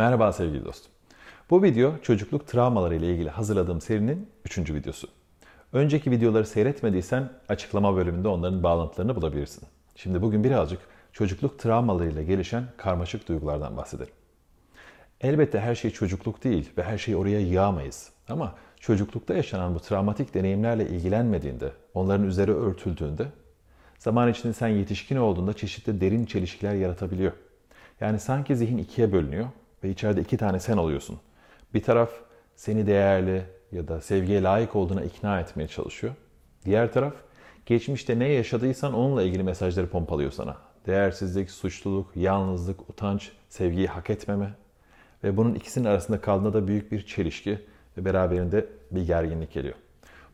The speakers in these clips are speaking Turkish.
Merhaba sevgili dostum. Bu video çocukluk travmaları ile ilgili hazırladığım serinin 3. videosu. Önceki videoları seyretmediysen açıklama bölümünde onların bağlantılarını bulabilirsin. Şimdi bugün birazcık çocukluk travmalarıyla gelişen karmaşık duygulardan bahsedelim. Elbette her şey çocukluk değil ve her şeyi oraya yığamayız. Ama çocuklukta yaşanan bu travmatik deneyimlerle ilgilenmediğinde, onların üzeri örtüldüğünde, zaman içinde sen yetişkin olduğunda çeşitli derin çelişkiler yaratabiliyor. Yani sanki zihin ikiye bölünüyor ve içeride iki tane sen oluyorsun. Bir taraf seni değerli ya da sevgiye layık olduğuna ikna etmeye çalışıyor. Diğer taraf geçmişte ne yaşadıysan onunla ilgili mesajları pompalıyor sana. Değersizlik, suçluluk, yalnızlık, utanç, sevgiyi hak etmeme ve bunun ikisinin arasında kaldığında da büyük bir çelişki ve beraberinde bir gerginlik geliyor.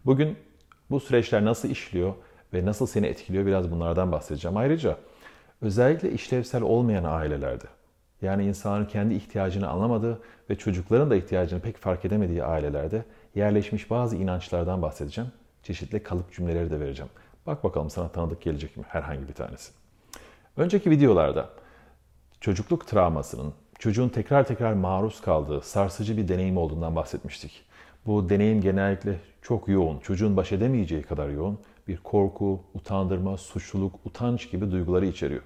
Bugün bu süreçler nasıl işliyor ve nasıl seni etkiliyor biraz bunlardan bahsedeceğim. Ayrıca özellikle işlevsel olmayan ailelerde yani insanın kendi ihtiyacını anlamadığı ve çocukların da ihtiyacını pek fark edemediği ailelerde yerleşmiş bazı inançlardan bahsedeceğim. Çeşitli kalıp cümleleri de vereceğim. Bak bakalım sana tanıdık gelecek mi herhangi bir tanesi. Önceki videolarda çocukluk travmasının çocuğun tekrar tekrar maruz kaldığı sarsıcı bir deneyim olduğundan bahsetmiştik. Bu deneyim genellikle çok yoğun, çocuğun baş edemeyeceği kadar yoğun bir korku, utandırma, suçluluk, utanç gibi duyguları içeriyor.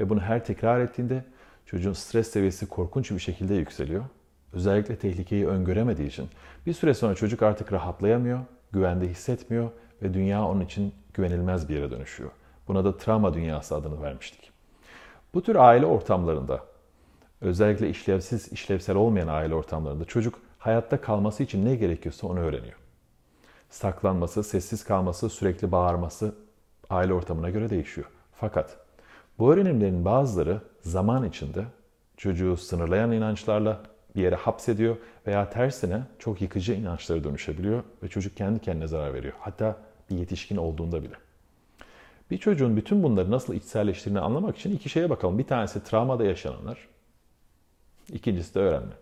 Ve bunu her tekrar ettiğinde çocuğun stres seviyesi korkunç bir şekilde yükseliyor. Özellikle tehlikeyi öngöremediği için bir süre sonra çocuk artık rahatlayamıyor, güvende hissetmiyor ve dünya onun için güvenilmez bir yere dönüşüyor. Buna da travma dünyası adını vermiştik. Bu tür aile ortamlarında özellikle işlevsiz, işlevsel olmayan aile ortamlarında çocuk hayatta kalması için ne gerekiyorsa onu öğreniyor. Saklanması, sessiz kalması, sürekli bağırması aile ortamına göre değişiyor. Fakat bu öğrenimlerin bazıları zaman içinde çocuğu sınırlayan inançlarla bir yere hapsediyor veya tersine çok yıkıcı inançlara dönüşebiliyor ve çocuk kendi kendine zarar veriyor. Hatta bir yetişkin olduğunda bile. Bir çocuğun bütün bunları nasıl içselleştirdiğini anlamak için iki şeye bakalım. Bir tanesi travmada yaşananlar, ikincisi de öğrenme.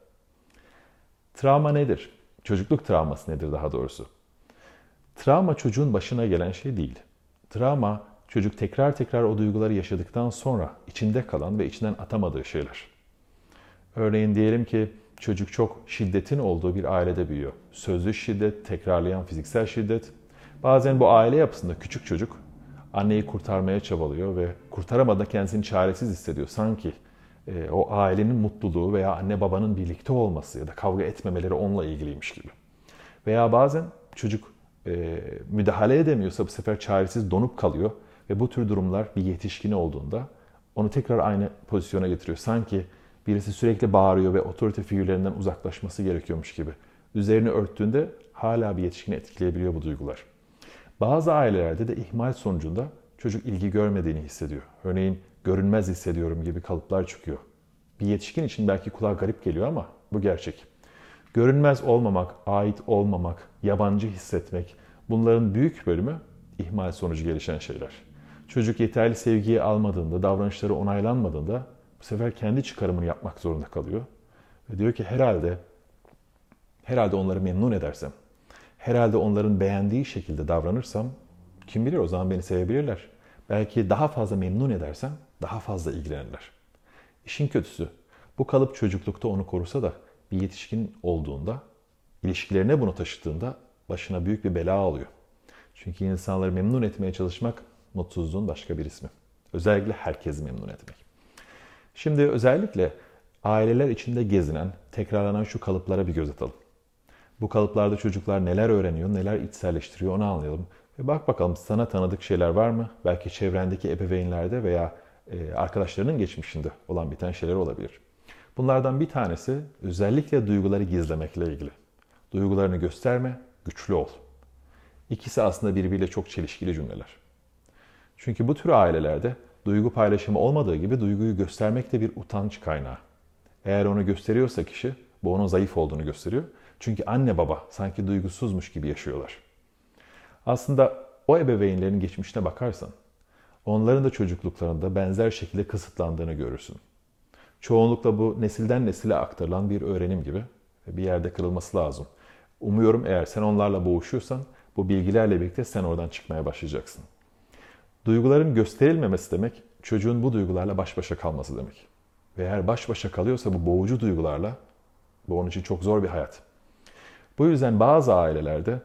Travma nedir? Çocukluk travması nedir daha doğrusu? Travma çocuğun başına gelen şey değil. Travma çocuk tekrar tekrar o duyguları yaşadıktan sonra içinde kalan ve içinden atamadığı şeyler. Örneğin diyelim ki çocuk çok şiddetin olduğu bir ailede büyüyor. Sözlü şiddet, tekrarlayan fiziksel şiddet. Bazen bu aile yapısında küçük çocuk anneyi kurtarmaya çabalıyor ve kurtaramadan kendisini çaresiz hissediyor. Sanki e, o ailenin mutluluğu veya anne babanın birlikte olması ya da kavga etmemeleri onunla ilgiliymiş gibi. Veya bazen çocuk e, müdahale edemiyorsa bu sefer çaresiz donup kalıyor ve bu tür durumlar bir yetişkini olduğunda onu tekrar aynı pozisyona getiriyor. Sanki birisi sürekli bağırıyor ve otorite figürlerinden uzaklaşması gerekiyormuş gibi. Üzerini örttüğünde hala bir yetişkini etkileyebiliyor bu duygular. Bazı ailelerde de ihmal sonucunda çocuk ilgi görmediğini hissediyor. Örneğin görünmez hissediyorum gibi kalıplar çıkıyor. Bir yetişkin için belki kulağa garip geliyor ama bu gerçek. Görünmez olmamak, ait olmamak, yabancı hissetmek bunların büyük bölümü ihmal sonucu gelişen şeyler. Çocuk yeterli sevgiyi almadığında, davranışları onaylanmadığında bu sefer kendi çıkarımını yapmak zorunda kalıyor. Ve diyor ki herhalde herhalde onları memnun edersem, herhalde onların beğendiği şekilde davranırsam kim bilir o zaman beni sevebilirler. Belki daha fazla memnun edersem daha fazla ilgilenirler. İşin kötüsü bu kalıp çocuklukta onu korusa da bir yetişkin olduğunda, ilişkilerine bunu taşıdığında başına büyük bir bela alıyor. Çünkü insanları memnun etmeye çalışmak mutsuzluğun başka bir ismi. Özellikle herkesi memnun etmek. Şimdi özellikle aileler içinde gezinen, tekrarlanan şu kalıplara bir göz atalım. Bu kalıplarda çocuklar neler öğreniyor, neler içselleştiriyor onu anlayalım. Ve bak bakalım sana tanıdık şeyler var mı? Belki çevrendeki ebeveynlerde veya e, arkadaşlarının geçmişinde olan biten şeyler olabilir. Bunlardan bir tanesi özellikle duyguları gizlemekle ilgili. Duygularını gösterme, güçlü ol. İkisi aslında birbiriyle çok çelişkili cümleler. Çünkü bu tür ailelerde duygu paylaşımı olmadığı gibi duyguyu göstermek de bir utanç kaynağı. Eğer onu gösteriyorsa kişi bu onun zayıf olduğunu gösteriyor. Çünkü anne baba sanki duygusuzmuş gibi yaşıyorlar. Aslında o ebeveynlerin geçmişine bakarsan onların da çocukluklarında benzer şekilde kısıtlandığını görürsün. Çoğunlukla bu nesilden nesile aktarılan bir öğrenim gibi bir yerde kırılması lazım. Umuyorum eğer sen onlarla boğuşuyorsan bu bilgilerle birlikte sen oradan çıkmaya başlayacaksın. Duyguların gösterilmemesi demek çocuğun bu duygularla baş başa kalması demek. Ve eğer baş başa kalıyorsa bu boğucu duygularla bu onun için çok zor bir hayat. Bu yüzden bazı ailelerde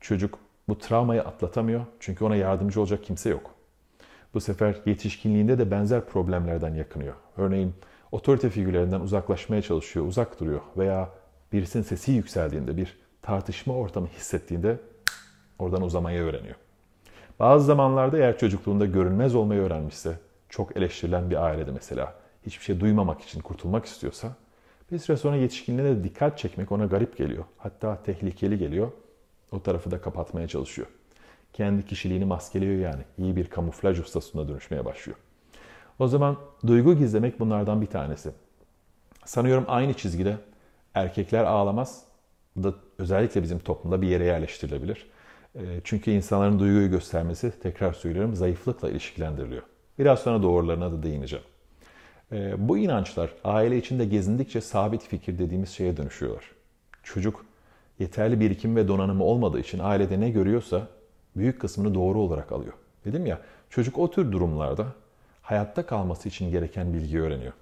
çocuk bu travmayı atlatamıyor çünkü ona yardımcı olacak kimse yok. Bu sefer yetişkinliğinde de benzer problemlerden yakınıyor. Örneğin otorite figürlerinden uzaklaşmaya çalışıyor, uzak duruyor veya birisinin sesi yükseldiğinde, bir tartışma ortamı hissettiğinde oradan uzamayı öğreniyor. Bazı zamanlarda eğer çocukluğunda görünmez olmayı öğrenmişse, çok eleştirilen bir ailede mesela, hiçbir şey duymamak için kurtulmak istiyorsa, bir süre sonra yetişkinliğine de dikkat çekmek ona garip geliyor. Hatta tehlikeli geliyor. O tarafı da kapatmaya çalışıyor. Kendi kişiliğini maskeliyor yani. İyi bir kamuflaj ustasına dönüşmeye başlıyor. O zaman duygu gizlemek bunlardan bir tanesi. Sanıyorum aynı çizgide erkekler ağlamaz da özellikle bizim toplumda bir yere yerleştirilebilir. E, Çünkü insanların duyguyu göstermesi, tekrar söylüyorum, zayıflıkla ilişkilendiriliyor. Biraz sonra doğrularına da değineceğim. E, Bu inançlar aile içinde gezindikçe sabit fikir dediğimiz şeye dönüşüyorlar. Çocuk yeterli birikim ve donanımı olmadığı için ailede ne görüyorsa büyük kısmını doğru olarak alıyor. Dedim ya çocuk o tür durumlarda hayatta kalması için gereken bilgiyi öğreniyor.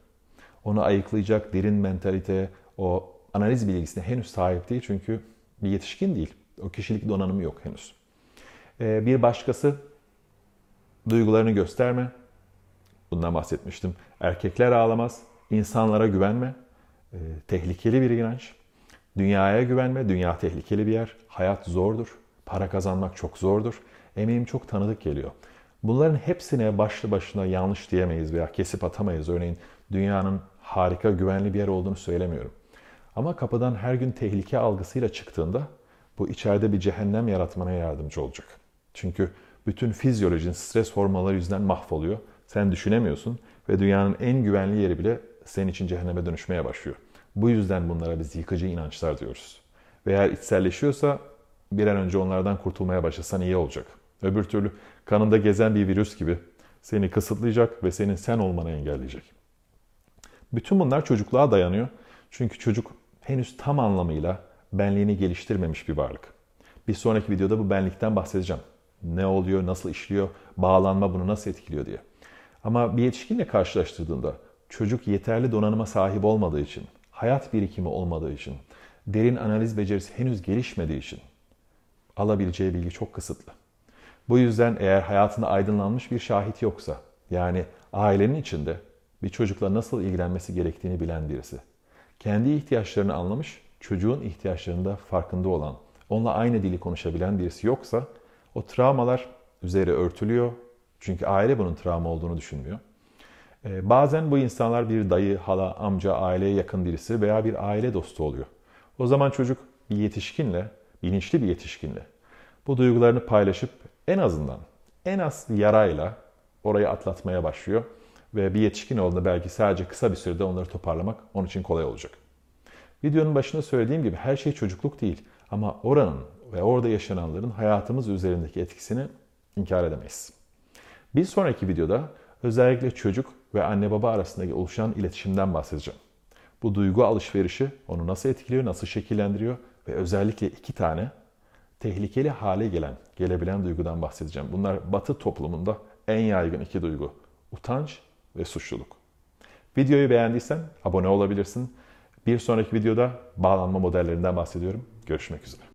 Onu ayıklayacak derin mentalite, o analiz bilgisine henüz sahip değil çünkü bir yetişkin değil. O kişilik donanımı yok henüz. Ee, Bir başkası duygularını gösterme. Bundan bahsetmiştim. Erkekler ağlamaz, insanlara güvenme. Ee, Tehlikeli bir inanç. Dünyaya güvenme, dünya tehlikeli bir yer. Hayat zordur, para kazanmak çok zordur. Emeğim çok tanıdık geliyor. Bunların hepsine başlı başına yanlış diyemeyiz veya kesip atamayız. Örneğin dünyanın harika, güvenli bir yer olduğunu söylemiyorum. Ama kapıdan her gün tehlike algısıyla çıktığında bu içeride bir cehennem yaratmana yardımcı olacak. Çünkü bütün fizyolojin stres hormonları yüzünden mahvoluyor. Sen düşünemiyorsun ve dünyanın en güvenli yeri bile senin için cehenneme dönüşmeye başlıyor. Bu yüzden bunlara biz yıkıcı inançlar diyoruz. Ve eğer içselleşiyorsa bir an önce onlardan kurtulmaya başlasan iyi olacak. Öbür türlü kanında gezen bir virüs gibi seni kısıtlayacak ve senin sen olmanı engelleyecek. Bütün bunlar çocukluğa dayanıyor. Çünkü çocuk henüz tam anlamıyla benliğini geliştirmemiş bir varlık. Bir sonraki videoda bu benlikten bahsedeceğim. Ne oluyor, nasıl işliyor, bağlanma bunu nasıl etkiliyor diye. Ama bir yetişkinle karşılaştırdığında çocuk yeterli donanıma sahip olmadığı için, hayat birikimi olmadığı için, derin analiz becerisi henüz gelişmediği için alabileceği bilgi çok kısıtlı. Bu yüzden eğer hayatında aydınlanmış bir şahit yoksa, yani ailenin içinde bir çocukla nasıl ilgilenmesi gerektiğini bilen birisi, kendi ihtiyaçlarını anlamış, çocuğun ihtiyaçlarında farkında olan, onunla aynı dili konuşabilen birisi yoksa o travmalar üzeri örtülüyor. Çünkü aile bunun travma olduğunu düşünmüyor. Ee, bazen bu insanlar bir dayı, hala, amca, aileye yakın birisi veya bir aile dostu oluyor. O zaman çocuk bir yetişkinle, bilinçli bir yetişkinle bu duygularını paylaşıp en azından en az yarayla orayı atlatmaya başlıyor. Ve bir yetişkin olduğunda belki sadece kısa bir sürede onları toparlamak onun için kolay olacak. Videonun başında söylediğim gibi her şey çocukluk değil ama oranın ve orada yaşananların hayatımız üzerindeki etkisini inkar edemeyiz. Bir sonraki videoda özellikle çocuk ve anne baba arasındaki oluşan iletişimden bahsedeceğim. Bu duygu alışverişi onu nasıl etkiliyor, nasıl şekillendiriyor ve özellikle iki tane tehlikeli hale gelen, gelebilen duygudan bahsedeceğim. Bunlar Batı toplumunda en yaygın iki duygu. Utanç ve suçluluk. Videoyu beğendiysen abone olabilirsin. Bir sonraki videoda bağlanma modellerinden bahsediyorum. Görüşmek üzere.